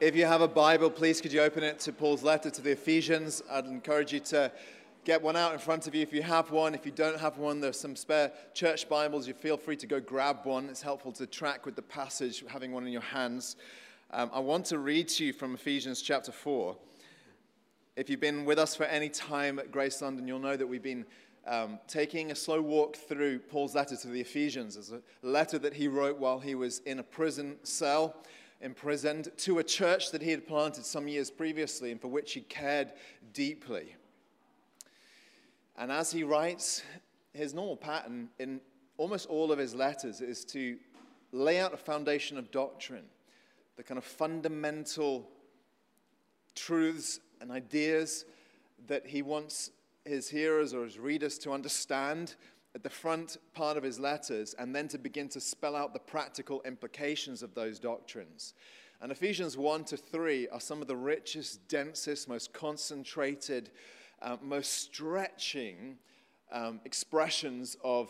If you have a Bible, please could you open it to Paul's letter to the Ephesians? I'd encourage you to get one out in front of you if you have one. If you don't have one, there's some spare church Bibles. You feel free to go grab one. It's helpful to track with the passage, having one in your hands. Um, I want to read to you from Ephesians chapter 4. If you've been with us for any time at Grace London, you'll know that we've been um, taking a slow walk through Paul's letter to the Ephesians. It's a letter that he wrote while he was in a prison cell imprisoned to a church that he had planted some years previously and for which he cared deeply. And as he writes, his normal pattern in almost all of his letters is to lay out a foundation of doctrine, the kind of fundamental truths and ideas that he wants his hearers or his readers to understand at the front part of his letters and then to begin to spell out the practical implications of those doctrines. And Ephesians 1 to 3 are some of the richest, densest, most concentrated, uh, most stretching um, expressions of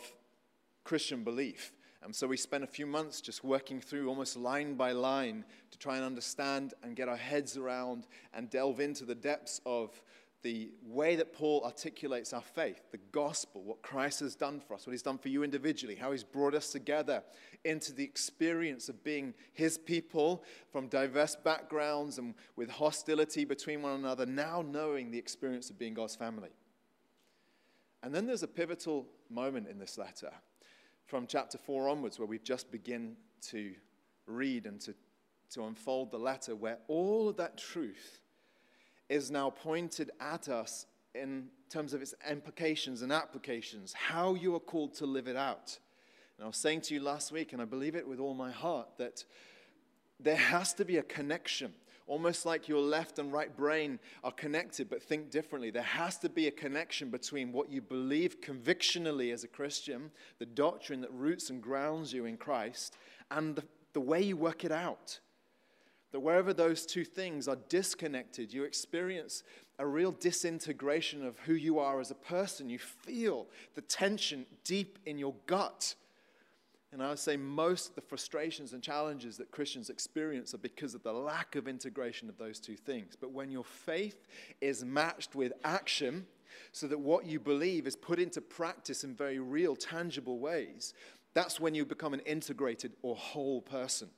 Christian belief. And so we spent a few months just working through almost line by line to try and understand and get our heads around and delve into the depths of the way that Paul articulates our faith, the gospel, what Christ has done for us, what he's done for you individually, how he's brought us together into the experience of being his people from diverse backgrounds and with hostility between one another, now knowing the experience of being God's family. And then there's a pivotal moment in this letter from chapter 4 onwards where we've just begin to read and to, to unfold the letter where all of that truth is now pointed at us in terms of its implications and applications, how you are called to live it out. And I was saying to you last week, and I believe it with all my heart, that there has to be a connection. Almost like your left and right brain are connected but think differently. There has to be a connection between what you believe convictionally as a Christian, the doctrine that roots and grounds you in Christ, and the, the way you work it out. That wherever those two things are disconnected, you experience a real disintegration of who you are as a person. You feel the tension deep in your gut. And I would say most of the frustrations and challenges that Christians experience are because of the lack of integration of those two things. But when your faith is matched with action, so that what you believe is put into practice in very real, tangible ways, that's when you become an integrated or whole person.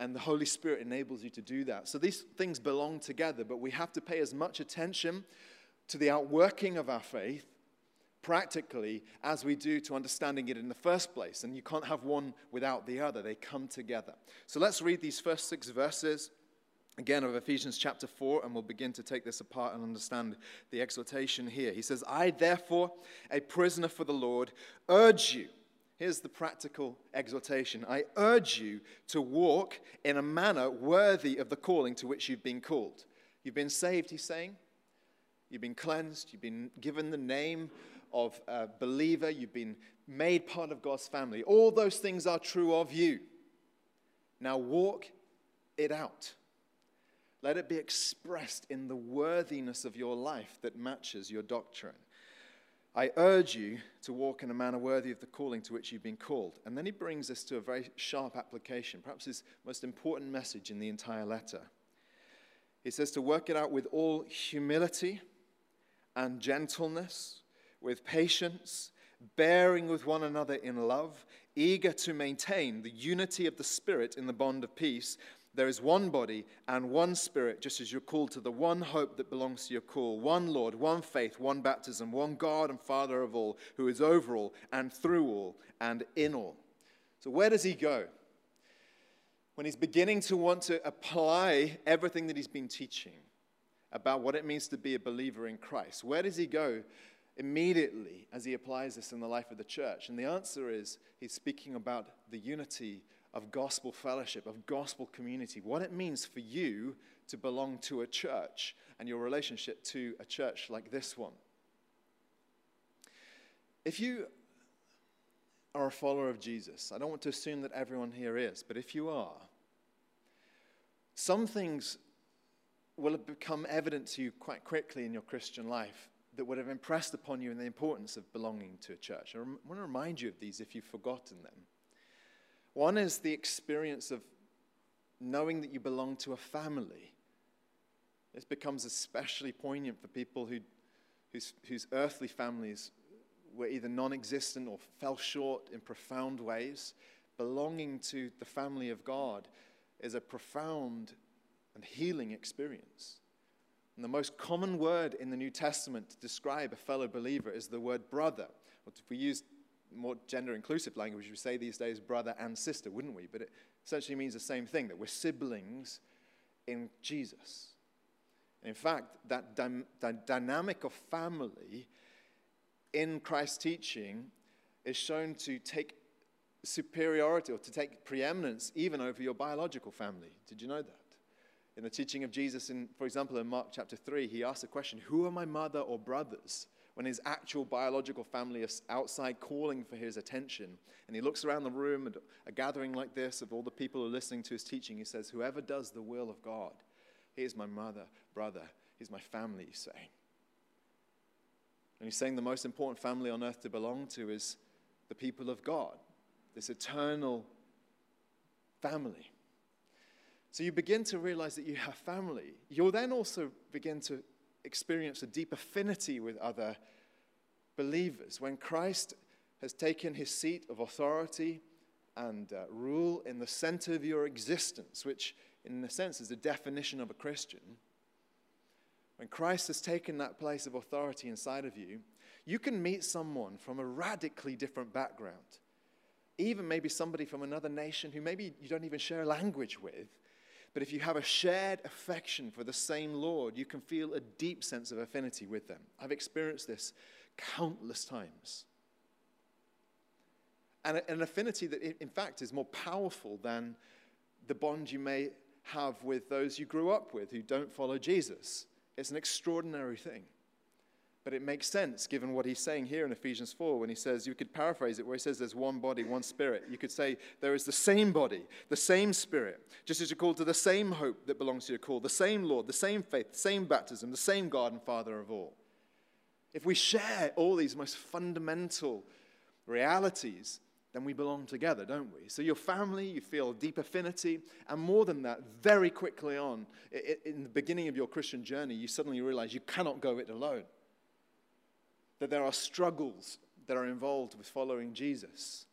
And the Holy Spirit enables you to do that. So these things belong together, but we have to pay as much attention to the outworking of our faith practically as we do to understanding it in the first place. And you can't have one without the other, they come together. So let's read these first six verses again of Ephesians chapter 4, and we'll begin to take this apart and understand the exhortation here. He says, I, therefore, a prisoner for the Lord, urge you Here's the practical exhortation I urge you to walk in a manner worthy of the calling to which you've been called. You've been saved, he's saying. You've been cleansed. You've been given the name of a believer. You've been made part of God's family. All those things are true of you. Now walk it out. Let it be expressed in the worthiness of your life that matches your doctrine. I urge you to walk in a manner worthy of the calling to which you've been called. And then he brings us to a very sharp application, perhaps his most important message in the entire letter. He says to work it out with all humility and gentleness, with patience, bearing with one another in love, eager to maintain the unity of the Spirit in the bond of peace. There is one body and one spirit, just as you're called to the one hope that belongs to your call, one Lord, one faith, one baptism, one God and Father of all, who is over all and through all and in all. So, where does he go? When he's beginning to want to apply everything that he's been teaching about what it means to be a believer in Christ, where does he go immediately as he applies this in the life of the church? And the answer is he's speaking about the unity of gospel fellowship, of gospel community, what it means for you to belong to a church and your relationship to a church like this one. If you are a follower of Jesus, I don't want to assume that everyone here is, but if you are, some things will become evident to you quite quickly in your Christian life that would have impressed upon you in the importance of belonging to a church. I want to remind you of these if you've forgotten them. One is the experience of knowing that you belong to a family. This becomes especially poignant for people who, whose, whose earthly families were either non existent or fell short in profound ways. Belonging to the family of God is a profound and healing experience. And the most common word in the New Testament to describe a fellow believer is the word brother. If we use more gender inclusive language, we say these days brother and sister, wouldn't we? But it essentially means the same thing that we're siblings in Jesus. In fact, that dy- dy- dynamic of family in Christ's teaching is shown to take superiority or to take preeminence even over your biological family. Did you know that? In the teaching of Jesus, in, for example, in Mark chapter 3, he asks the question, Who are my mother or brothers? When his actual biological family is outside calling for his attention. And he looks around the room at a gathering like this of all the people who are listening to his teaching. He says, Whoever does the will of God, he is my mother, brother, he's my family, he's saying. And he's saying the most important family on earth to belong to is the people of God, this eternal family. So you begin to realize that you have family. You'll then also begin to experience a deep affinity with other believers. When Christ has taken his seat of authority and uh, rule in the center of your existence, which in a sense is the definition of a Christian, when Christ has taken that place of authority inside of you, you can meet someone from a radically different background, even maybe somebody from another nation who maybe you don't even share a language with, but if you have a shared affection for the same Lord, you can feel a deep sense of affinity with them. I've experienced this countless times. And an affinity that, in fact, is more powerful than the bond you may have with those you grew up with who don't follow Jesus. It's an extraordinary thing. But it makes sense given what he's saying here in Ephesians 4 when he says, you could paraphrase it where he says there's one body, one spirit. You could say there is the same body, the same spirit, just as you're called to the same hope that belongs to your call, the same Lord, the same faith, the same baptism, the same God and Father of all. If we share all these most fundamental realities, then we belong together, don't we? So, your family, you feel deep affinity. And more than that, very quickly on, in the beginning of your Christian journey, you suddenly realize you cannot go it alone that there are struggles that are involved with following Jesus.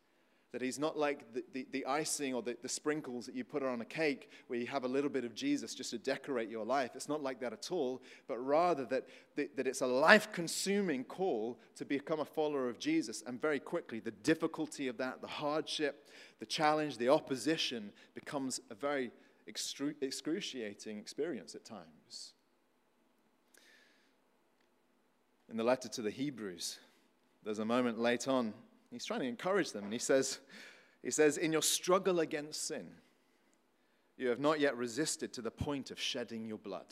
That he's not like the, the, the icing or the, the, sprinkles that you put on a cake where you have a little bit of Jesus just to decorate your life. It's not like that at all, but rather that, that, that it's a life consuming call to become a follower of Jesus. And very quickly, the difficulty of that, the hardship, the challenge, the opposition becomes a very excru- excruciating experience at times. In the letter to the Hebrews, there's a moment late on, he's trying to encourage them, and he says, he says, In your struggle against sin, you have not yet resisted to the point of shedding your blood.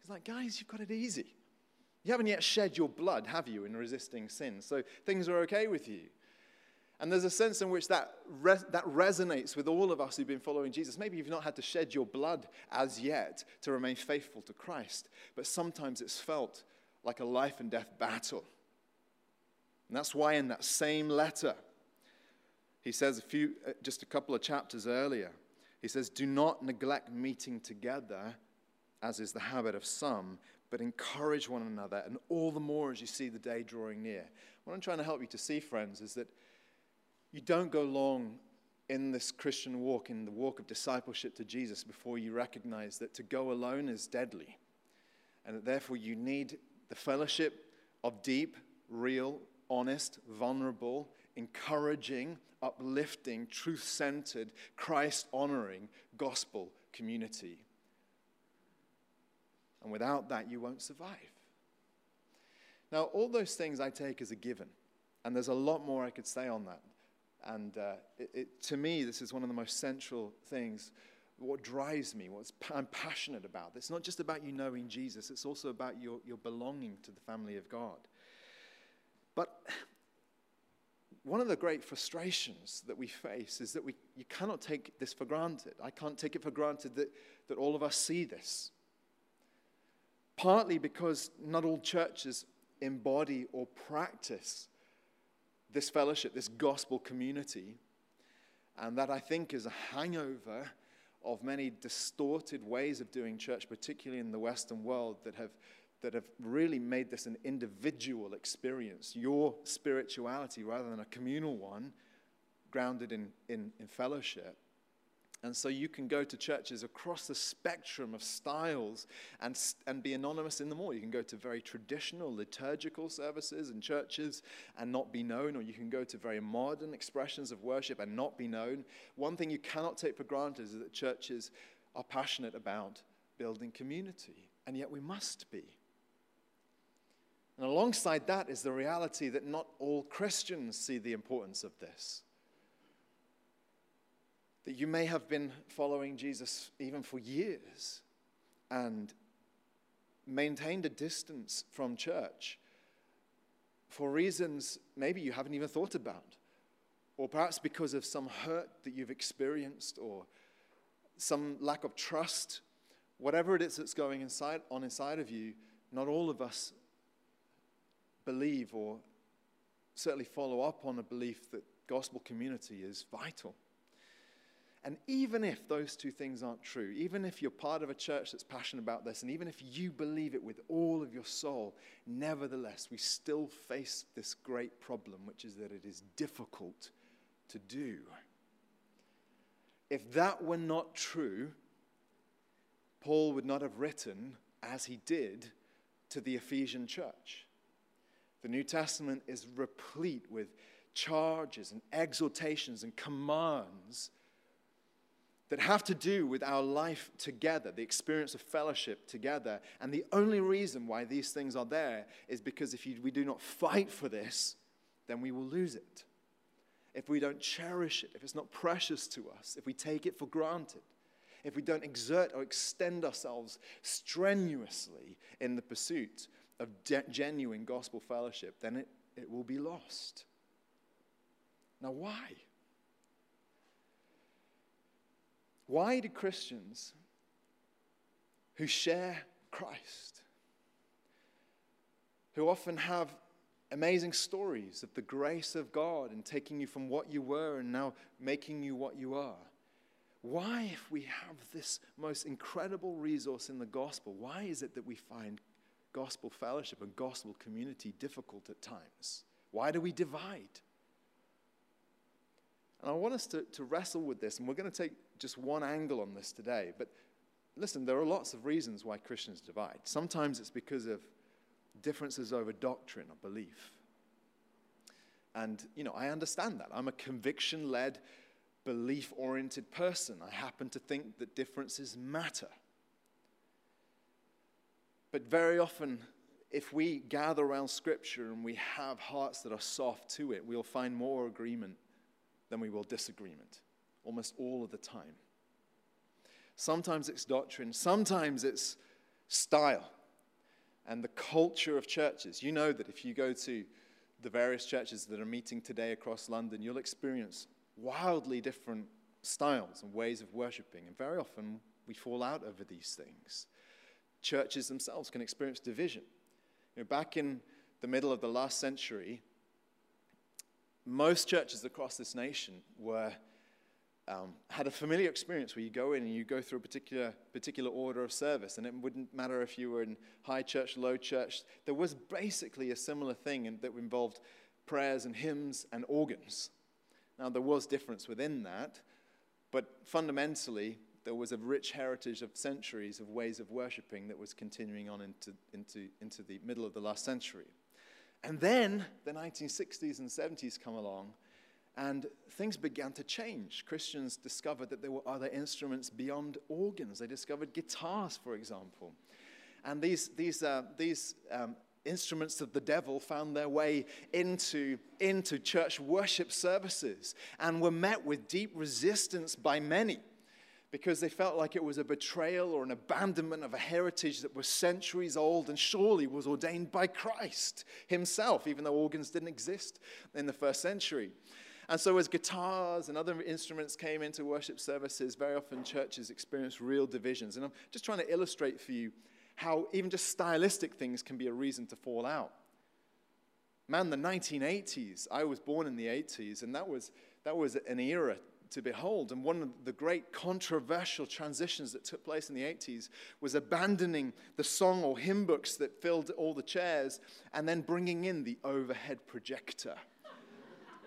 He's like, guys, you've got it easy. You haven't yet shed your blood, have you, in resisting sin? So things are okay with you. And there's a sense in which that, that resonates with all of us who've been following Jesus. Maybe you've not had to shed your blood as yet to remain faithful to Christ, but sometimes it's felt like a life and death battle. And that's why in that same letter, he says a few, uh, just a couple of chapters earlier, he says, Do not neglect meeting together, as is the habit of some, but encourage one another, and all the more as you see the day drawing near. What I'm trying to help you to see, friends, is that you don't go long in this Christian walk, in the walk of discipleship to Jesus, before you recognize that to go alone is deadly, and that therefore you need the fellowship of deep, real, honest, vulnerable, encouraging, uplifting, truth centered, Christ honoring gospel community. And without that, you won't survive. Now, all those things I take as a given, and there's a lot more I could say on that. And uh, it, it, to me, this is one of the most central things what drives me, what I'm passionate about. It's not just about you knowing Jesus, it's also about your, your belonging to the family of God. But one of the great frustrations that we face is that we, you cannot take this for granted. I can't take it for granted that, that all of us see this. Partly because not all churches embody or practice this fellowship, this gospel community. And that I think is a hangover of many distorted ways of doing church, particularly in the Western world, that have, that have really made this an individual experience. Your spirituality, rather than a communal one, grounded in, in, in fellowship. And so you can go to churches across the spectrum of styles and, and be anonymous in them all. You can go to very traditional liturgical services and churches and not be known, or you can go to very modern expressions of worship and not be known. One thing you cannot take for granted is that churches are passionate about building community, and yet we must be. And alongside that is the reality that not all Christians see the importance of this that you may have been following Jesus even for years and maintained a distance from church for reasons maybe you haven't even thought about, or perhaps because of some hurt that you've experienced or some lack of trust. Whatever it is that's going inside, on inside of you, not all of us believe or certainly follow up on a belief that gospel community is vital. And even if those two things aren't true, even if you're part of a church that's passionate about this, and even if you believe it with all of your soul, nevertheless, we still face this great problem, which is that it is difficult to do. If that were not true, Paul would not have written as he did to the Ephesian church. The New Testament is replete with charges and exhortations and commands that have to do with our life together, the experience of fellowship together. And the only reason why these things are there is because if you, we do not fight for this, then we will lose it. If we don't cherish it, if it's not precious to us, if we take it for granted, if we don't exert or extend ourselves strenuously in the pursuit of de- genuine gospel fellowship, then it, it will be lost. Now, why? Why do Christians who share Christ, who often have amazing stories of the grace of God and taking you from what you were and now making you what you are, why, if we have this most incredible resource in the gospel, why is it that we find gospel fellowship and gospel community difficult at times? Why do we divide? And I want us to, to wrestle with this, and we're going to take just one angle on this today. But listen, there are lots of reasons why Christians divide. Sometimes it's because of differences over doctrine or belief. And, you know, I understand that. I'm a conviction led, belief oriented person. I happen to think that differences matter. But very often, if we gather around Scripture and we have hearts that are soft to it, we'll find more agreement than we will disagreement, almost all of the time. Sometimes it's doctrine, sometimes it's style and the culture of churches. You know that if you go to the various churches that are meeting today across London, you'll experience wildly different styles and ways of worshiping. And very often we fall out over these things. Churches themselves can experience division. You know, back in the middle of the last century, most churches across this nation were, um, had a familiar experience where you go in and you go through a particular, particular order of service, and it wouldn't matter if you were in high church, low church. There was basically a similar thing that involved prayers and hymns and organs. Now, there was difference within that, but fundamentally, there was a rich heritage of centuries of ways of worshiping that was continuing on into, into, into the middle of the last century. And then the 1960s and 70s come along, and things began to change. Christians discovered that there were other instruments beyond organs. They discovered guitars, for example. And these, these, uh, these um, instruments of the devil found their way into, into church worship services and were met with deep resistance by many because they felt like it was a betrayal or an abandonment of a heritage that was centuries old and surely was ordained by Christ himself, even though organs didn't exist in the first century. And so, as guitars and other instruments came into worship services, very often churches experienced real divisions. And I'm just trying to illustrate for you how even just stylistic things can be a reason to fall out. Man, the 1980s, I was born in the 80s, and that was, that was an era to behold. And one of the great controversial transitions that took place in the 80s was abandoning the song or hymn books that filled all the chairs and then bringing in the overhead projector.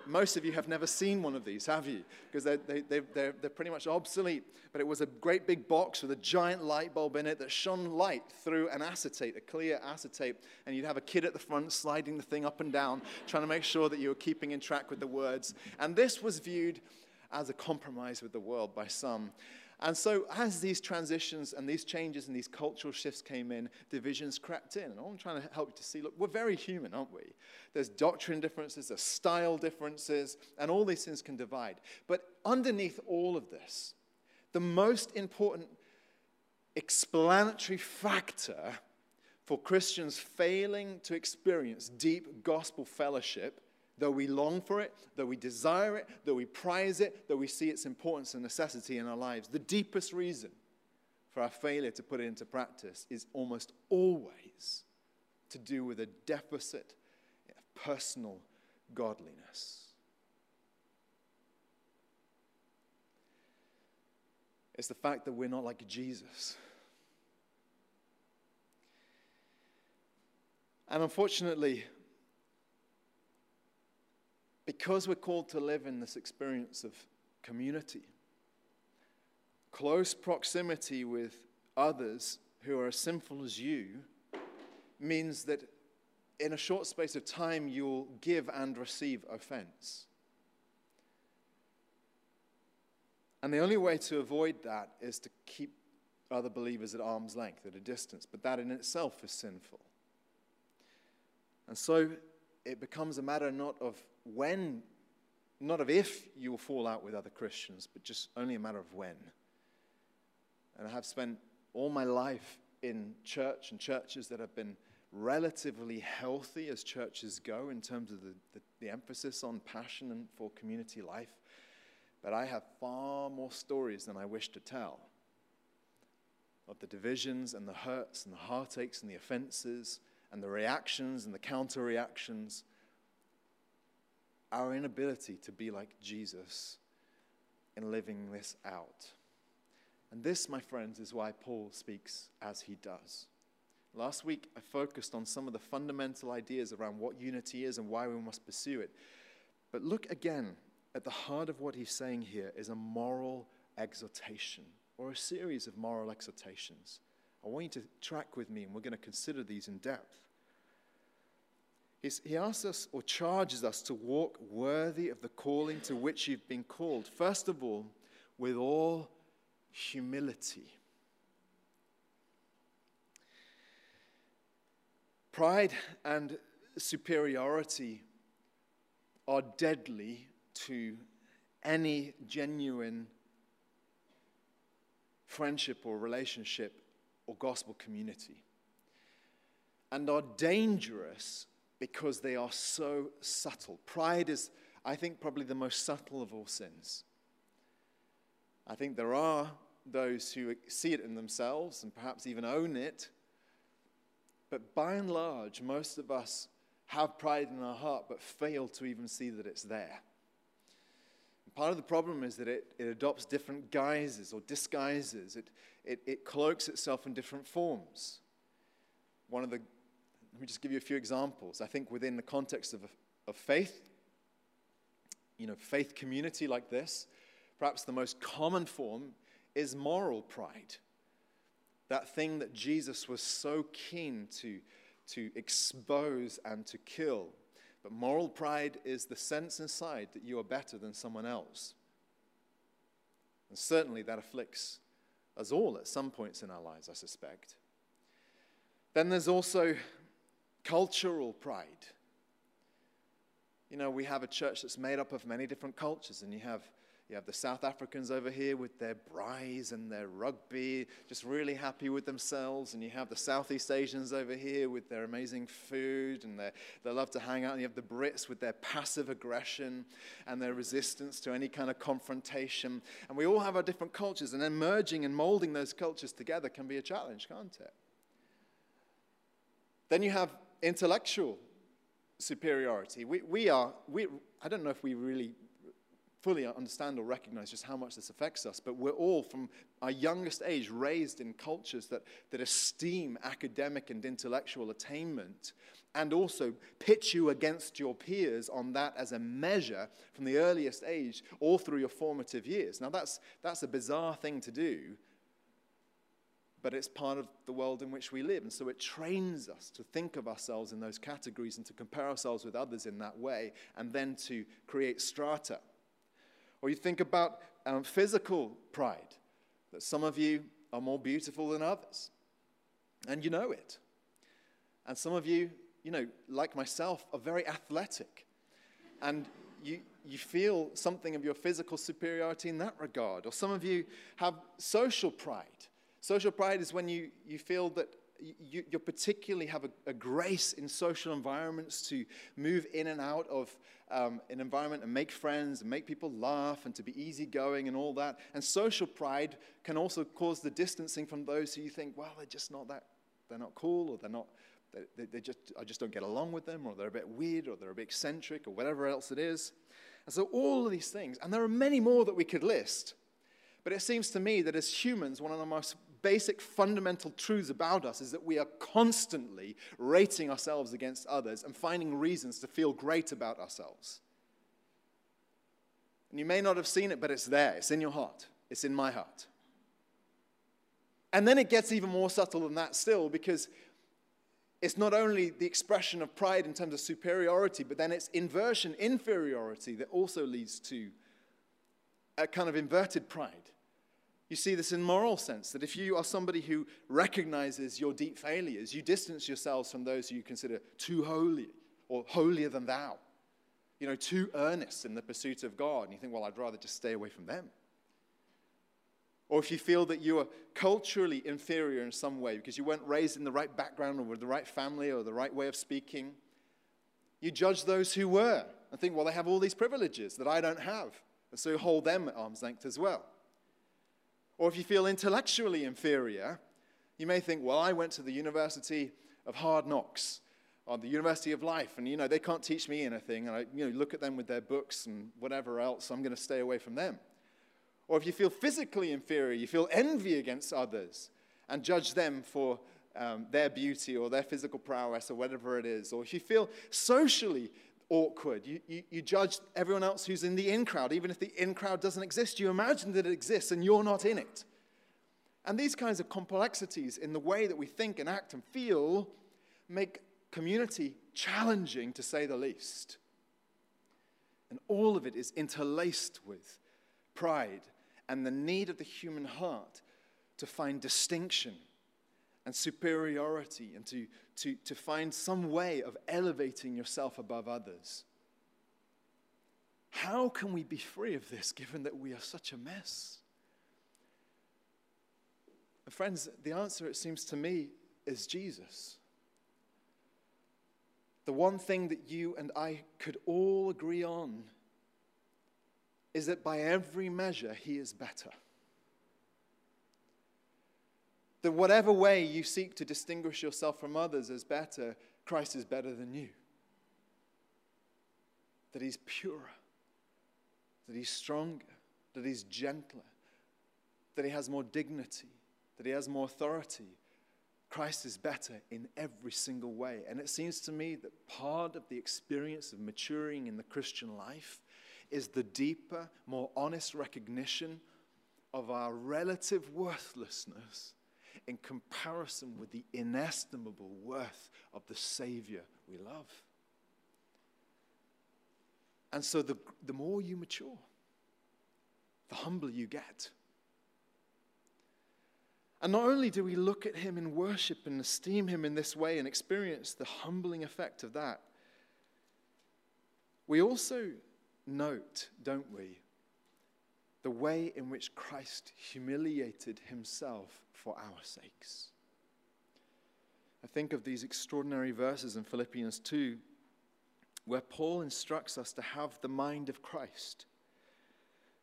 Most of you have never seen one of these, have you? Because they're, they, they, they're, they're pretty much obsolete. But it was a great big box with a giant light bulb in it that shone light through an acetate, a clear acetate. And you'd have a kid at the front sliding the thing up and down, trying to make sure that you were keeping in track with the words. And this was viewed as a compromise with the world by some. And so, as these transitions and these changes and these cultural shifts came in, divisions crept in. And I'm trying to help you to see look, we're very human, aren't we? There's doctrine differences, there's style differences, and all these things can divide. But underneath all of this, the most important explanatory factor for Christians failing to experience deep gospel fellowship Though we long for it, though we desire it, though we prize it, though we see its importance and necessity in our lives, the deepest reason for our failure to put it into practice is almost always to do with a deficit of personal godliness. It's the fact that we're not like Jesus. And unfortunately, because we're called to live in this experience of community, close proximity with others who are as sinful as you means that in a short space of time you'll give and receive offense. And the only way to avoid that is to keep other believers at arm's length, at a distance. But that in itself is sinful. And so it becomes a matter not of when, not of if you will fall out with other Christians, but just only a matter of when. And I have spent all my life in church and churches that have been relatively healthy as churches go in terms of the, the, the emphasis on passion and for community life. But I have far more stories than I wish to tell of the divisions and the hurts and the heartaches and the offenses and the reactions and the counter reactions our inability to be like Jesus in living this out. And this, my friends, is why Paul speaks as he does. Last week, I focused on some of the fundamental ideas around what unity is and why we must pursue it. But look again at the heart of what he's saying here is a moral exhortation or a series of moral exhortations. I want you to track with me, and we're going to consider these in depth. He asks us or charges us to walk worthy of the calling to which you've been called. First of all, with all humility. Pride and superiority are deadly to any genuine friendship or relationship or gospel community and are dangerous because they are so subtle. Pride is, I think, probably the most subtle of all sins. I think there are those who see it in themselves and perhaps even own it. But by and large, most of us have pride in our heart but fail to even see that it's there. Part of the problem is that it, it adopts different guises or disguises, it, it, it cloaks itself in different forms. One of the let me just give you a few examples. I think within the context of, of faith, you know, faith community like this, perhaps the most common form is moral pride. That thing that Jesus was so keen to, to expose and to kill. But moral pride is the sense inside that you are better than someone else. And certainly that afflicts us all at some points in our lives, I suspect. Then there's also cultural pride. You know, we have a church that's made up of many different cultures, and you have, you have the South Africans over here with their braais and their rugby, just really happy with themselves, and you have the Southeast Asians over here with their amazing food, and they love to hang out, and you have the Brits with their passive aggression and their resistance to any kind of confrontation. And we all have our different cultures, and then merging and molding those cultures together can be a challenge, can't it? Then you have intellectual superiority. We, we are, we, I don't know if we really fully understand or recognize just how much this affects us, but we're all from our youngest age raised in cultures that, that esteem academic and intellectual attainment and also pitch you against your peers on that as a measure from the earliest age all through your formative years. Now, that's, that's a bizarre thing to do, but it's part of the world in which we live. And so it trains us to think of ourselves in those categories and to compare ourselves with others in that way, and then to create strata. Or you think about um, physical pride, that some of you are more beautiful than others, and you know it. And some of you you know, like myself, are very athletic. And you, you feel something of your physical superiority in that regard. Or some of you have social pride. Social pride is when you, you feel that you, you particularly have a, a, grace in social environments to move in and out of um, an environment and make friends and make people laugh and to be easygoing and all that. And social pride can also cause the distancing from those who you think, well, they're just not that, they're not cool or they're not they, they, just, I just don't get along with them, or they're a bit weird, or they're a bit eccentric, or whatever else it is. And so, all of these things, and there are many more that we could list, but it seems to me that as humans, one of the most basic fundamental truths about us is that we are constantly rating ourselves against others and finding reasons to feel great about ourselves. And you may not have seen it, but it's there. It's in your heart, it's in my heart. And then it gets even more subtle than that still because it's not only the expression of pride in terms of superiority, but then it's inversion, inferiority that also leads to a kind of inverted pride. You see this in moral sense that if you are somebody who recognizes your deep failures, you distance yourselves from those who you consider too holy or holier than thou, you know, too earnest in the pursuit of God. And you think, well, I'd rather just stay away from them. Or if you feel that you are culturally inferior in some way because you weren't raised in the right background or with the right family or the right way of speaking, you judge those who were and think, well, they have all these privileges that I don't have. And so you hold them at arm's length as well. Or if you feel intellectually inferior, you may think, well, I went to the University of Hard Knocks or the University of Life, and you know, they can't teach me anything. And I you know, look at them with their books and whatever else, so I'm going to stay away from them. Or if you feel physically inferior, you feel envy against others and judge them for um, their beauty or their physical prowess or whatever it is. Or if you feel socially awkward, you, you, you judge everyone else who's in the in crowd. Even if the in crowd doesn't exist, you imagine that it exists and you're not in it. And these kinds of complexities in the way that we think and act and feel make community challenging to say the least. And all of it is interlaced with pride and the need of the human heart to find distinction and superiority and to, to, to find some way of elevating yourself above others. How can we be free of this given that we are such a mess? And friends, the answer, it seems to me, is Jesus. The one thing that you and I could all agree on is that by every measure, he is better. That whatever way you seek to distinguish yourself from others as better, Christ is better than you. That he's purer, that he's stronger, that he's gentler, that he has more dignity, that he has more authority. Christ is better in every single way. And it seems to me that part of the experience of maturing in the Christian life is the deeper, more honest recognition of our relative worthlessness in comparison with the inestimable worth of the Savior we love. And so, the, the more you mature, the humbler you get. And not only do we look at him in worship and esteem him in this way and experience the humbling effect of that, we also note, don't we, the way in which Christ humiliated himself for our sakes. I think of these extraordinary verses in Philippians 2 where Paul instructs us to have the mind of Christ,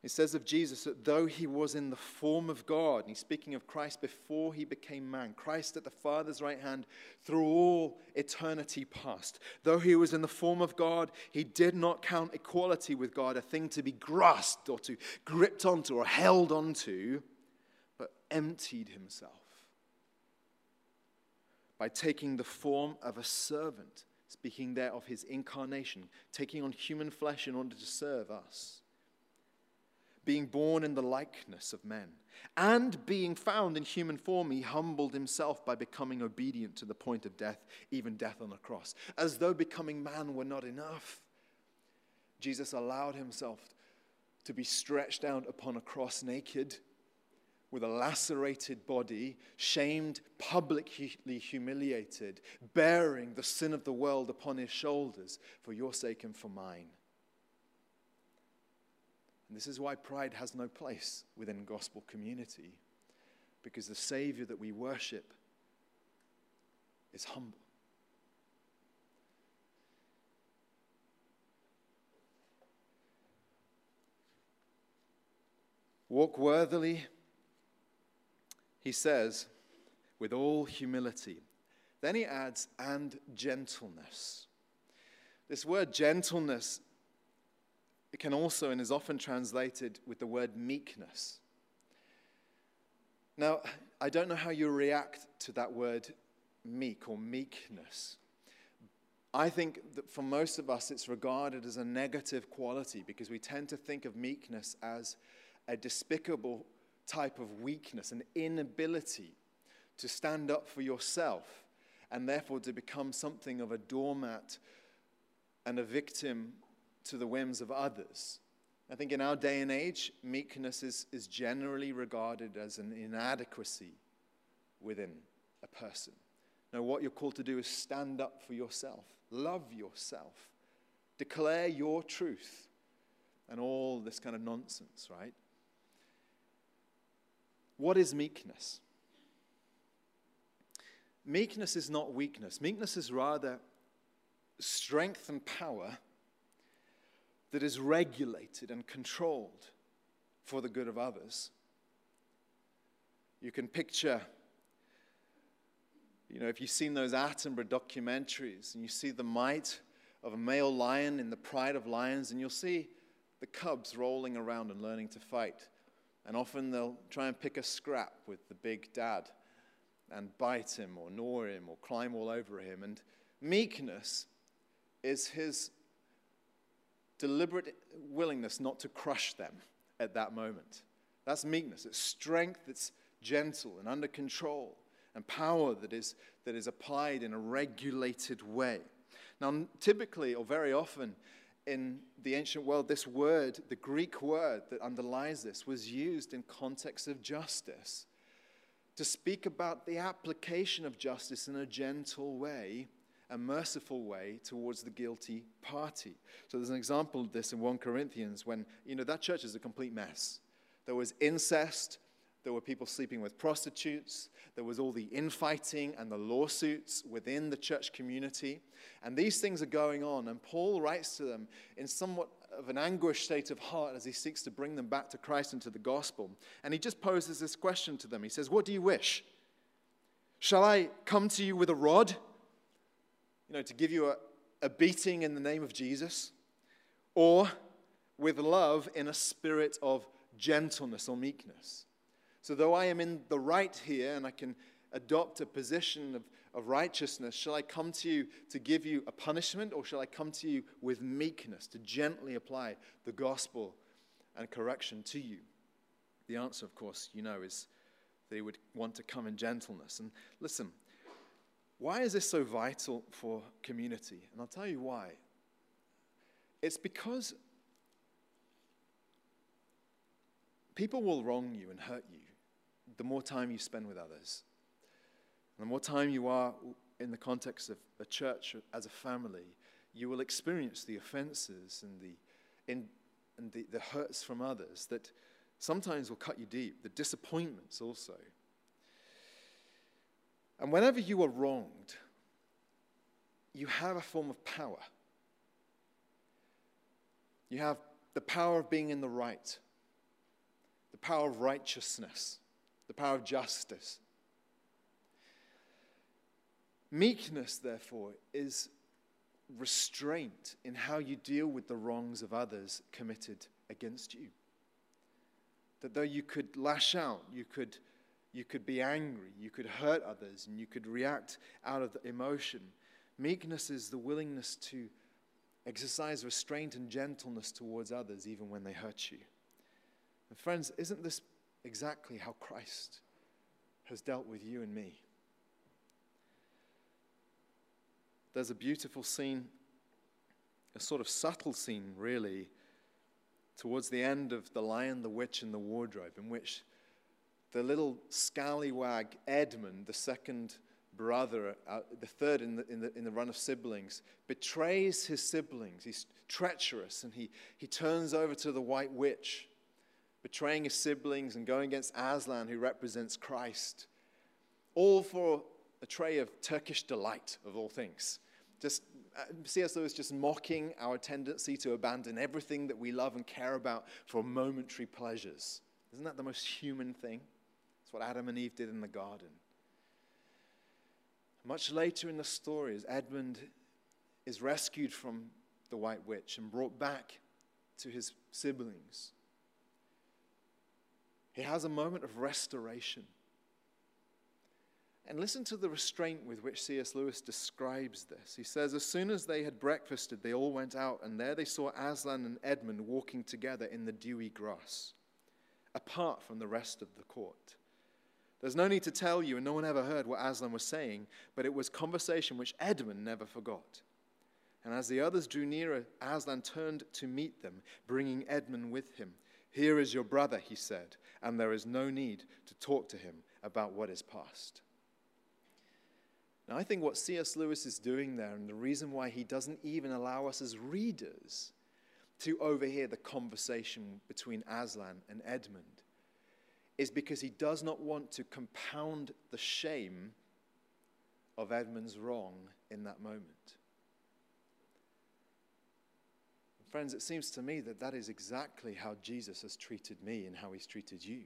It says of Jesus that though he was in the form of God, and he's speaking of Christ before he became man, Christ at the Father's right hand through all eternity past, though he was in the form of God, he did not count equality with God a thing to be grasped or to gripped onto or held onto, but emptied himself by taking the form of a servant, speaking there of his incarnation, taking on human flesh in order to serve us being born in the likeness of men. And being found in human form, he humbled himself by becoming obedient to the point of death, even death on a cross. As though becoming man were not enough, Jesus allowed himself to be stretched out upon a cross naked, with a lacerated body, shamed, publicly humiliated, bearing the sin of the world upon his shoulders for your sake and for mine. And this is why pride has no place within gospel community, because the Savior that we worship is humble. Walk worthily, he says, with all humility. Then he adds, and gentleness. This word gentleness it can also and is often translated with the word meekness. Now, I don't know how you react to that word meek or meekness. I think that for most of us, it's regarded as a negative quality because we tend to think of meekness as a despicable type of weakness, an inability to stand up for yourself, and therefore to become something of a doormat and a victim to the whims of others. I think in our day and age, meekness is, is generally regarded as an inadequacy within a person. Now, what you're called to do is stand up for yourself, love yourself, declare your truth, and all this kind of nonsense, right? What is meekness? Meekness is not weakness. Meekness is rather strength and power that is regulated and controlled for the good of others. You can picture, you know, if you've seen those Attenborough documentaries and you see the might of a male lion in the pride of lions, and you'll see the cubs rolling around and learning to fight. And often they'll try and pick a scrap with the big dad and bite him or gnaw him or climb all over him. And meekness is his deliberate willingness not to crush them at that moment. That's meekness. It's strength that's gentle and under control, and power that is, that is applied in a regulated way. Now, typically, or very often, in the ancient world, this word, the Greek word that underlies this, was used in context of justice to speak about the application of justice in a gentle way a merciful way towards the guilty party. So there's an example of this in 1 Corinthians when, you know, that church is a complete mess. There was incest, there were people sleeping with prostitutes, there was all the infighting and the lawsuits within the church community. And these things are going on. And Paul writes to them in somewhat of an anguished state of heart as he seeks to bring them back to Christ and to the gospel. And he just poses this question to them. He says, What do you wish? Shall I come to you with a rod? You know, to give you a, a beating in the name of Jesus, or with love in a spirit of gentleness or meekness. So, though I am in the right here and I can adopt a position of, of righteousness, shall I come to you to give you a punishment, or shall I come to you with meekness to gently apply the gospel and correction to you? The answer, of course, you know, is they would want to come in gentleness. And listen, why is this so vital for community? And I'll tell you why. It's because people will wrong you and hurt you the more time you spend with others. And the more time you are in the context of a church as a family, you will experience the offenses and the, in, and the, the hurts from others that sometimes will cut you deep, the disappointments also. And whenever you are wronged, you have a form of power. You have the power of being in the right. the power of righteousness, the power of justice. Meekness, therefore, is restraint in how you deal with the wrongs of others committed against you. That though you could lash out, you could, you could be angry, you could hurt others, and you could react out of emotion, meekness is the willingness to exercise restraint and gentleness towards others even when they hurt you. And friends, isn't this exactly how Christ has dealt with you and me? There's a beautiful scene, a sort of subtle scene, really, towards the end of The Lion, the Witch, and the Wardrobe, in which the little scallywag Edmund, the second brother, uh, the third in the, in, the, in the run of siblings, betrays his siblings. He's treacherous and he, he turns over to the White Witch, betraying his siblings and going against Aslan, who represents Christ. All for a tray of Turkish delight, of all things. Just uh, C.S. Lewis just mocking our tendency to abandon everything that we love and care about for momentary pleasures. Isn't that the most human thing? That's what Adam and Eve did in the garden. Much later in the story, as Edmund is rescued from the White Witch and brought back to his siblings, he has a moment of restoration. And listen to the restraint with which C.S. Lewis describes this. He says, As soon as they had breakfasted, they all went out, and there they saw Aslan and Edmund walking together in the dewy grass, apart from the rest of the court. There's no need to tell you, and no one ever heard what Aslan was saying, but it was conversation which Edmund never forgot. And as the others drew nearer, Aslan turned to meet them, bringing Edmund with him. Here is your brother, he said, and there is no need to talk to him about what is past. Now, I think what C.S. Lewis is doing there, and the reason why he doesn't even allow us as readers to overhear the conversation between Aslan and Edmund, is because he does not want to compound the shame of Edmund's wrong in that moment. Friends, it seems to me that that is exactly how Jesus has treated me and how he's treated you.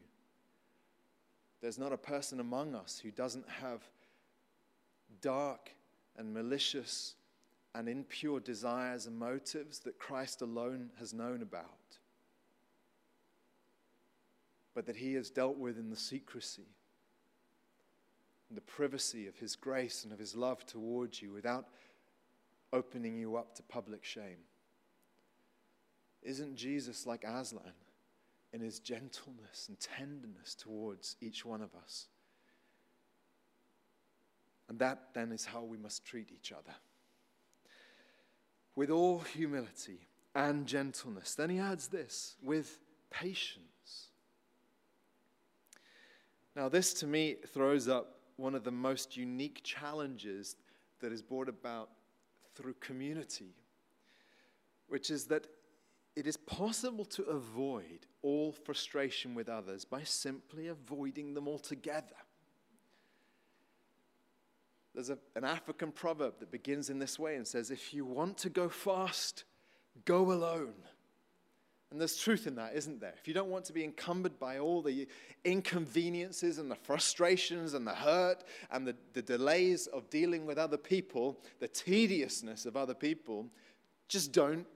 There's not a person among us who doesn't have dark and malicious and impure desires and motives that Christ alone has known about but that He has dealt with in the secrecy, in the privacy of His grace and of His love towards you without opening you up to public shame. Isn't Jesus like Aslan in his gentleness and tenderness towards each one of us? And that then is how we must treat each other. With all humility and gentleness. Then he adds this with patience now, this to me throws up one of the most unique challenges that is brought about through community, which is that it is possible to avoid all frustration with others by simply avoiding them altogether. There's a, an African proverb that begins in this way and says, If you want to go fast, go alone. And there's truth in that, isn't there? If you don't want to be encumbered by all the inconveniences and the frustrations and the hurt and the, the delays of dealing with other people, the tediousness of other people, just don't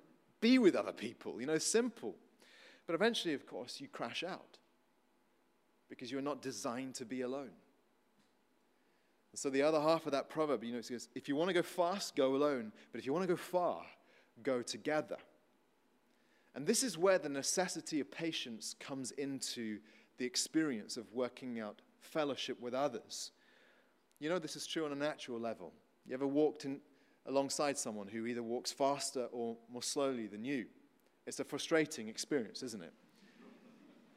be with other people. You know, simple. But eventually, of course, you crash out because you're not designed to be alone. And so the other half of that proverb, you know, it says, if you want to go fast, go alone. But if you want to go far, go together. And this is where the necessity of patience comes into the experience of working out fellowship with others. You know, this is true on a natural level. You ever walked in, alongside someone who either walks faster or more slowly than you? It's a frustrating experience, isn't it?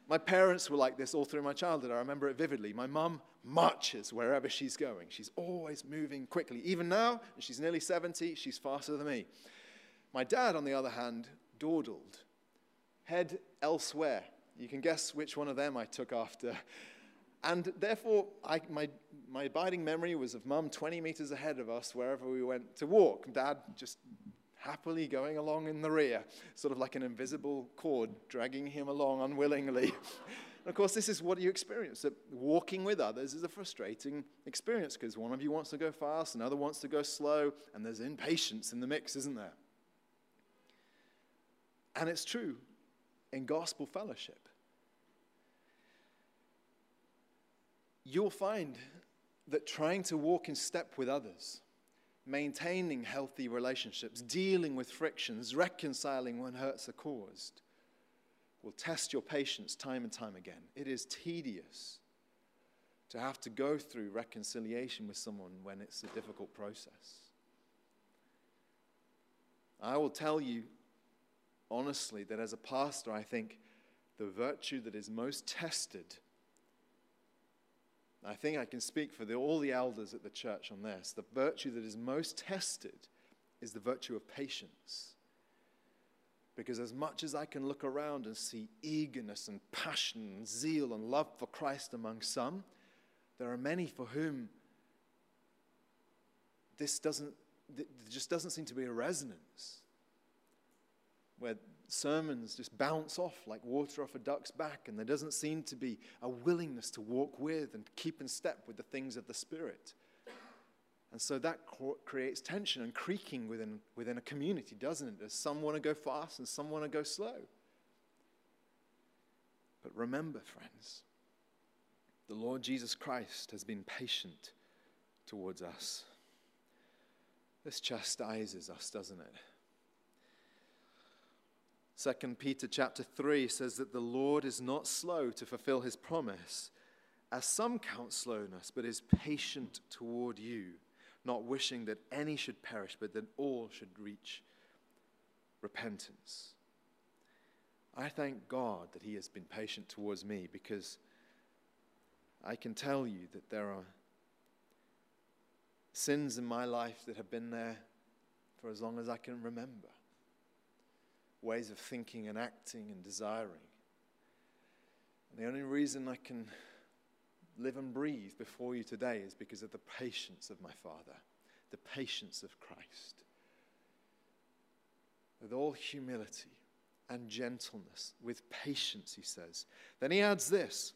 My parents were like this all through my childhood. I remember it vividly. My mum marches wherever she's going. She's always moving quickly. Even now, she's nearly 70, she's faster than me. My dad, on the other hand, dawdled head elsewhere. You can guess which one of them I took after. And therefore, I, my, my abiding memory was of mum 20 meters ahead of us wherever we went to walk. Dad just happily going along in the rear, sort of like an invisible cord dragging him along unwillingly. And of course, this is what you experience that walking with others is a frustrating experience because one of you wants to go fast, another wants to go slow, and there's impatience in the mix, isn't there? And it's true in gospel fellowship. You'll find that trying to walk in step with others, maintaining healthy relationships, dealing with frictions, reconciling when hurts are caused, will test your patience time and time again. It is tedious to have to go through reconciliation with someone when it's a difficult process. I will tell you honestly that as a pastor, I think the virtue that is most tested. I think I can speak for the, all the elders at the church on this. The virtue that is most tested is the virtue of patience. Because as much as I can look around and see eagerness and passion and zeal and love for Christ among some, there are many for whom this doesn't, just doesn't seem to be a resonance. Where sermons just bounce off like water off a duck's back, and there doesn't seem to be a willingness to walk with and keep in step with the things of the Spirit. And so that creates tension and creaking within, within a community, doesn't it? As some want to go fast and some want to go slow. But remember, friends, the Lord Jesus Christ has been patient towards us. This chastises us, doesn't it? 2 Peter chapter 3 says that the Lord is not slow to fulfill his promise, as some count slowness, but is patient toward you, not wishing that any should perish, but that all should reach repentance. I thank God that he has been patient towards me because I can tell you that there are sins in my life that have been there for as long as I can remember ways of thinking and acting and desiring. And the only reason I can live and breathe before you today is because of the patience of my Father, the patience of Christ. With all humility and gentleness, with patience, he says. Then he adds this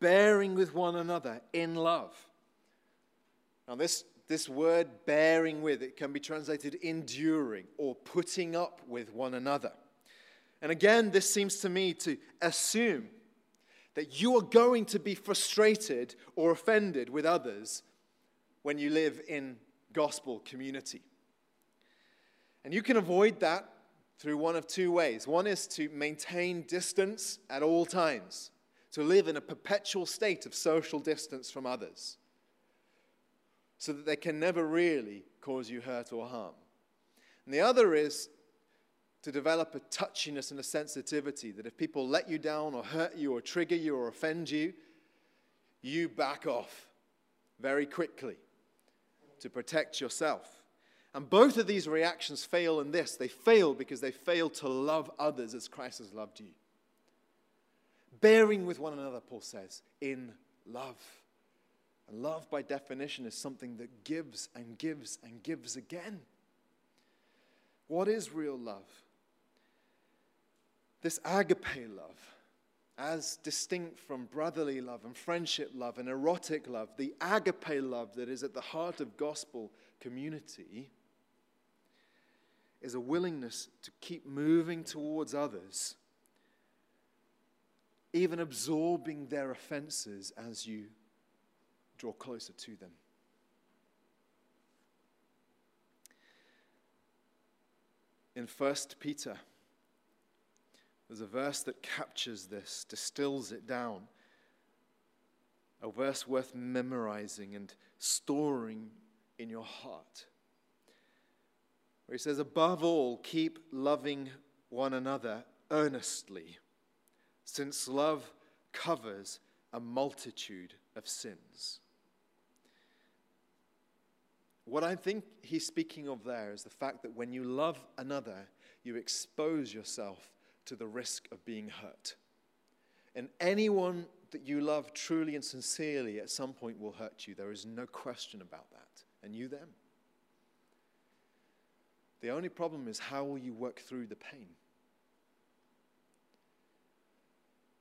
bearing with one another in love. Now, this this word bearing with, it can be translated enduring or putting up with one another. And again, this seems to me to assume that you are going to be frustrated or offended with others when you live in gospel community. And you can avoid that through one of two ways. One is to maintain distance at all times, to live in a perpetual state of social distance from others so that they can never really cause you hurt or harm. And the other is to develop a touchiness and a sensitivity that if people let you down or hurt you or trigger you or offend you, you back off very quickly to protect yourself. And both of these reactions fail in this they fail because they fail to love others as Christ has loved you. Bearing with one another, Paul says, in love. And love, by definition, is something that gives and gives and gives again. What is real love? This agape love, as distinct from brotherly love and friendship love and erotic love, the agape love that is at the heart of gospel community is a willingness to keep moving towards others, even absorbing their offenses as you draw closer to them. In 1 Peter, there's a verse that captures this, distills it down. A verse worth memorizing and storing in your heart. Where he says, Above all, keep loving one another earnestly, since love covers a multitude of sins. What I think he's speaking of there is the fact that when you love another, you expose yourself to the risk of being hurt. And anyone that you love truly and sincerely at some point will hurt you. There is no question about that. And you them. The only problem is how will you work through the pain?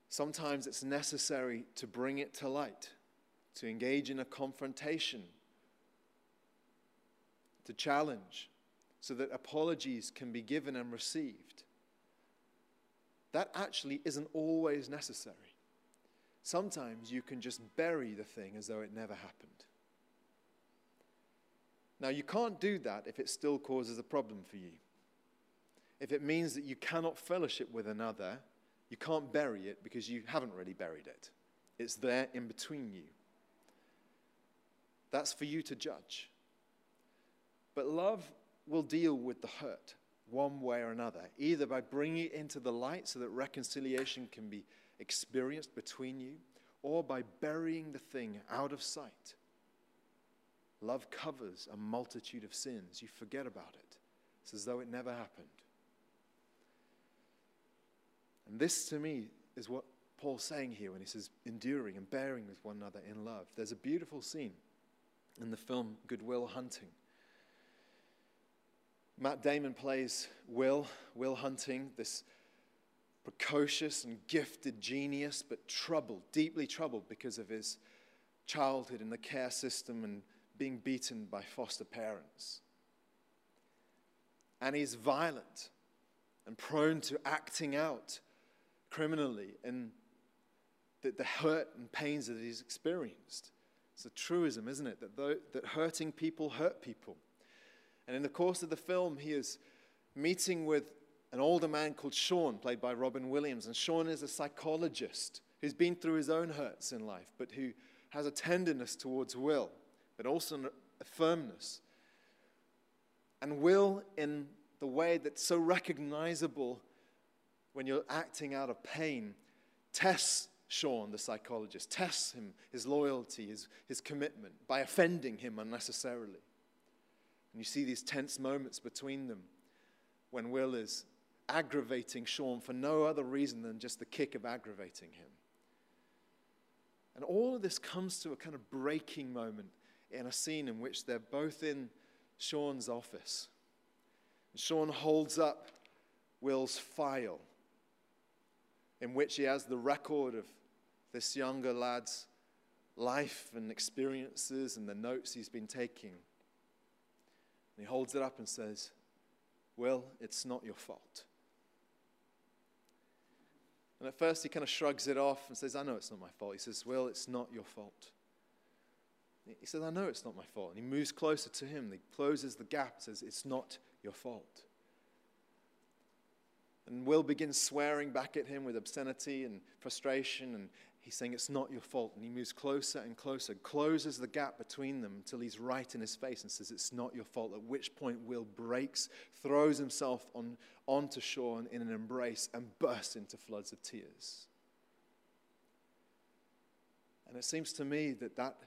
Sometimes it's necessary to bring it to light, to engage in a confrontation, to challenge, so that apologies can be given and received. That actually isn't always necessary. Sometimes you can just bury the thing as though it never happened. Now, you can't do that if it still causes a problem for you. If it means that you cannot fellowship with another, you can't bury it because you haven't really buried it. It's there in between you. That's for you to judge. But love will deal with the hurt one way or another, either by bringing it into the light so that reconciliation can be experienced between you, or by burying the thing out of sight. Love covers a multitude of sins. You forget about it. It's as though it never happened. And this, to me, is what Paul's saying here when he says enduring and bearing with one another in love. There's a beautiful scene in the film Good Will Hunting. Matt Damon plays Will, Will Hunting, this precocious and gifted genius, but troubled, deeply troubled because of his childhood in the care system and being beaten by foster parents. And he's violent and prone to acting out criminally in the, the hurt and pains that he's experienced. It's a truism, isn't it? That, that hurting people hurt people. And in the course of the film, he is meeting with an older man called Sean, played by Robin Williams. And Sean is a psychologist who's been through his own hurts in life, but who has a tenderness towards Will, but also a firmness. And Will, in the way that's so recognizable when you're acting out of pain, tests Sean, the psychologist, tests him, his loyalty, his, his commitment, by offending him unnecessarily. And you see these tense moments between them when Will is aggravating Sean for no other reason than just the kick of aggravating him. And all of this comes to a kind of breaking moment in a scene in which they're both in Sean's office. And Sean holds up Will's file, in which he has the record of this younger lad's life and experiences and the notes he's been taking. He holds it up and says, Well, it's not your fault. And at first he kind of shrugs it off and says, I know it's not my fault. He says, Well, it's not your fault. He says, I know it's not my fault. And he moves closer to him. He closes the gap and says, It's not your fault. And Will begins swearing back at him with obscenity and frustration and He's saying, It's not your fault. And he moves closer and closer, closes the gap between them until he's right in his face and says, It's not your fault. At which point, Will breaks, throws himself on, onto Sean in an embrace, and bursts into floods of tears. And it seems to me that that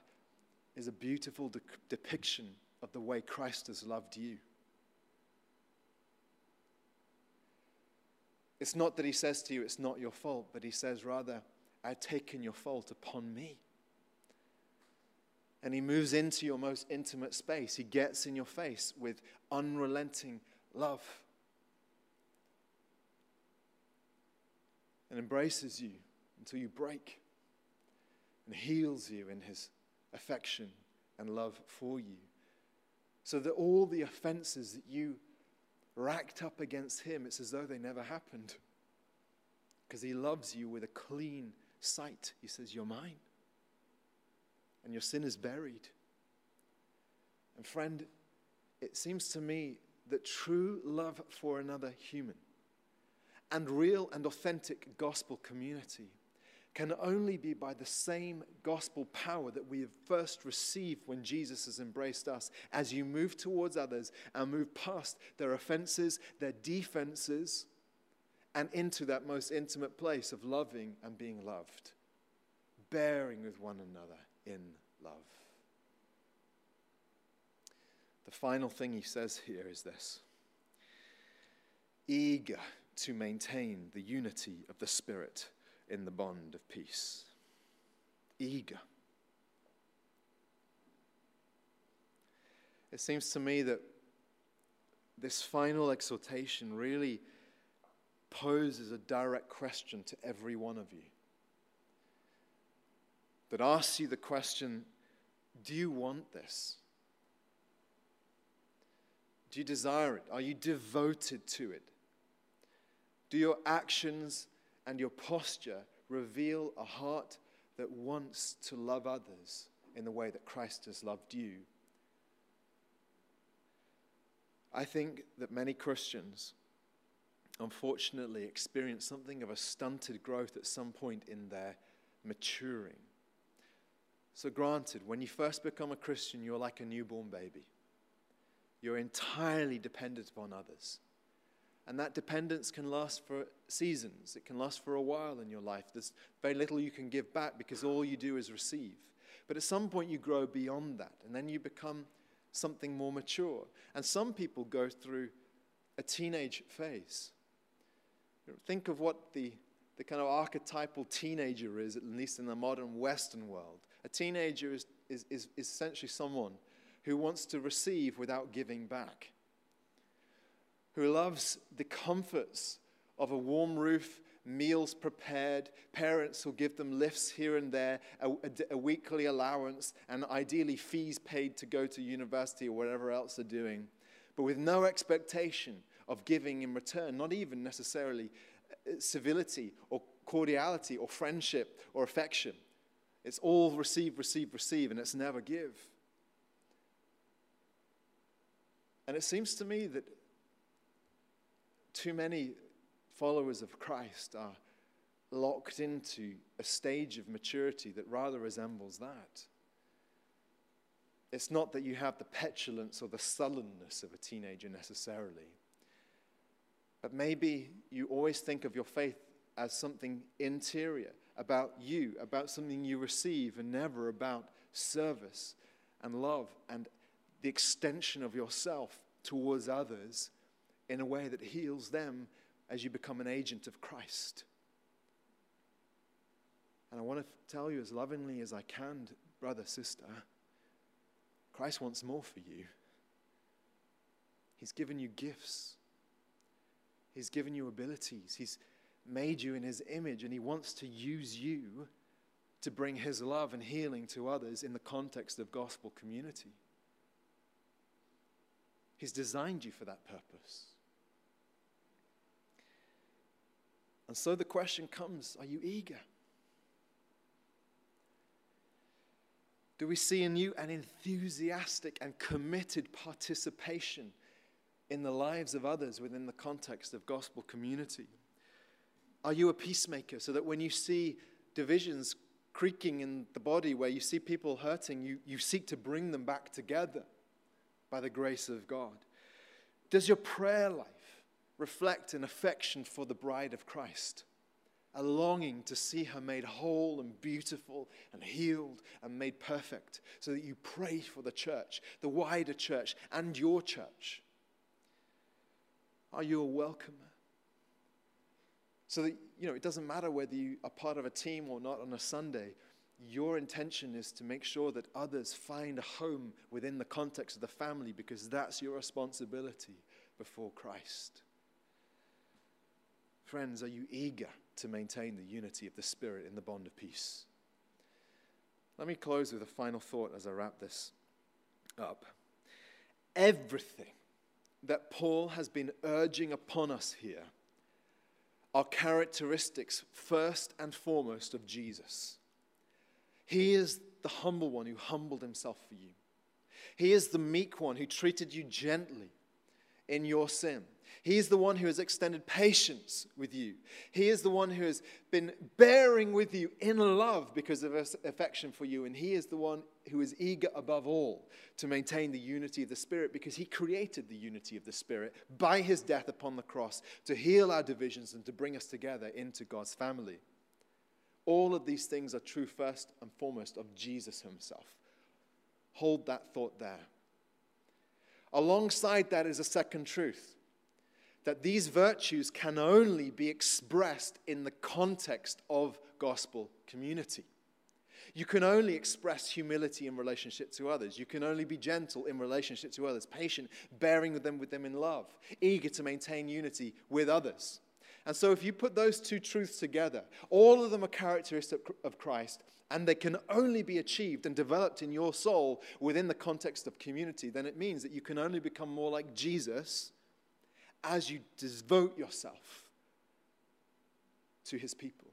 is a beautiful de- depiction of the way Christ has loved you. It's not that he says to you, It's not your fault, but he says rather, I've taken your fault upon me. And he moves into your most intimate space. He gets in your face with unrelenting love and embraces you until you break and heals you in his affection and love for you. So that all the offenses that you racked up against him, it's as though they never happened. Because he loves you with a clean sight. He says, You're mine. And your sin is buried. And friend, it seems to me that true love for another human and real and authentic gospel community can only be by the same gospel power that we have first received when Jesus has embraced us as you move towards others and move past their offenses, their defenses, and into that most intimate place of loving and being loved, bearing with one another in love. The final thing he says here is this eager to maintain the unity of the Spirit in the bond of peace. Eager. It seems to me that this final exhortation really poses a direct question to every one of you. that asks you the question do you want this? Do you desire it? Are you devoted to it? Do your actions and your posture reveal a heart that wants to love others in the way that Christ has loved you? I think that many Christians, unfortunately, experience something of a stunted growth at some point in their maturing. So, granted, when you first become a Christian, you're like a newborn baby. You're entirely dependent upon others. And that dependence can last for seasons, it can last for a while in your life. There's very little you can give back because all you do is receive. But at some point, you grow beyond that, and then you become something more mature. And some people go through a teenage phase. Think of what the, the kind of archetypal teenager is, at least in the modern Western world. A teenager is, is, is essentially someone who wants to receive without giving back who loves the comforts of a warm roof, meals prepared, parents who give them lifts here and there, a, a, a, weekly allowance, and ideally fees paid to go to university or whatever else they're doing, but with no expectation of giving in return, not even necessarily uh, civility or cordiality or friendship or affection. It's all receive, receive, receive, and it's never give. And it seems to me that too many followers of Christ are locked into a stage of maturity that rather resembles that. It's not that you have the petulance or the sullenness of a teenager necessarily, but maybe you always think of your faith as something interior, about you, about something you receive, and never about service and love and the extension of yourself towards others in a way that heals them as you become an agent of Christ. And I want to tell you as lovingly as I can, brother, sister, Christ wants more for you. He's given you gifts, He's given you abilities, He's made you in His image, and He wants to use you to bring His love and healing to others in the context of gospel community. He's designed you for that purpose. And so the question comes are you eager? Do we see in you an enthusiastic and committed participation in the lives of others within the context of gospel community? Are you a peacemaker so that when you see divisions creaking in the body, where you see people hurting, you, you seek to bring them back together by the grace of God? Does your prayer life reflect an affection for the bride of Christ, a longing to see her made whole and beautiful and healed and made perfect, so that you pray for the church, the wider church, and your church. Are you a welcomer? So that, you know, it doesn't matter whether you are part of a team or not on a Sunday, your intention is to make sure that others find a home within the context of the family because that's your responsibility before Christ. Friends, are you eager to maintain the unity of the Spirit in the bond of peace? Let me close with a final thought as I wrap this up. Everything that Paul has been urging upon us here are characteristics, first and foremost, of Jesus. He is the humble one who humbled himself for you. He is the meek one who treated you gently in your sin. He is the one who has extended patience with you. He is the one who has been bearing with you in love because of his affection for you. And He is the one who is eager above all to maintain the unity of the Spirit because He created the unity of the Spirit by His death upon the cross to heal our divisions and to bring us together into God's family. All of these things are true first and foremost of Jesus Himself. Hold that thought there. Alongside that is a second truth that these virtues can only be expressed in the context of gospel community. You can only express humility in relationship to others. You can only be gentle in relationship to others, patient, bearing with them with them in love, eager to maintain unity with others. And so, if you put those two truths together, all of them are characteristic of Christ, and they can only be achieved and developed in your soul within the context of community, then it means that you can only become more like Jesus as you devote yourself to his people.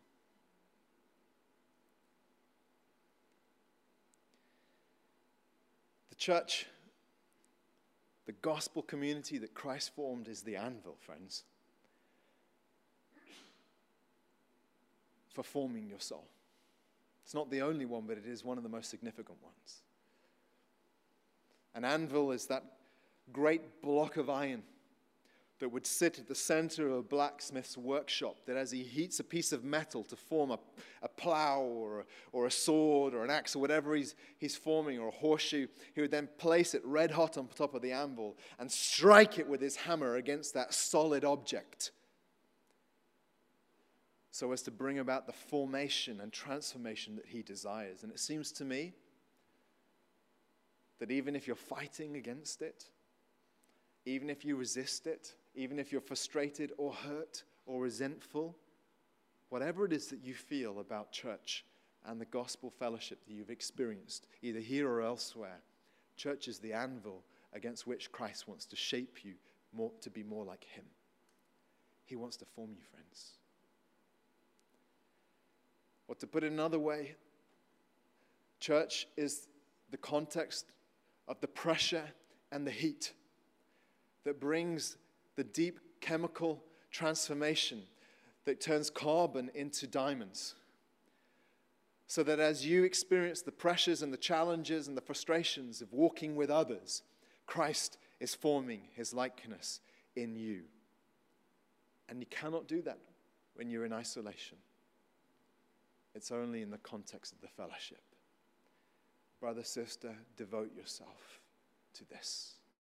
The church, the gospel community that Christ formed, is the anvil, friends, for forming your soul. It's not the only one, but it is one of the most significant ones. An anvil is that great block of iron that would sit at the center of a blacksmith's workshop, that as he heats a piece of metal to form a, a plow or a, or a sword or an axe or whatever he's, he's forming, or a horseshoe, he would then place it red hot on top of the anvil and strike it with his hammer against that solid object so as to bring about the formation and transformation that he desires. And it seems to me that even if you're fighting against it, even if you resist it, even if you're frustrated or hurt or resentful, whatever it is that you feel about church and the gospel fellowship that you've experienced, either here or elsewhere, church is the anvil against which Christ wants to shape you more, to be more like Him. He wants to form you, friends. Or to put it another way, church is the context of the pressure and the heat that brings the deep chemical transformation that turns carbon into diamonds. So that as you experience the pressures and the challenges and the frustrations of walking with others, Christ is forming his likeness in you. And you cannot do that when you're in isolation. It's only in the context of the fellowship. Brother, sister, devote yourself to this.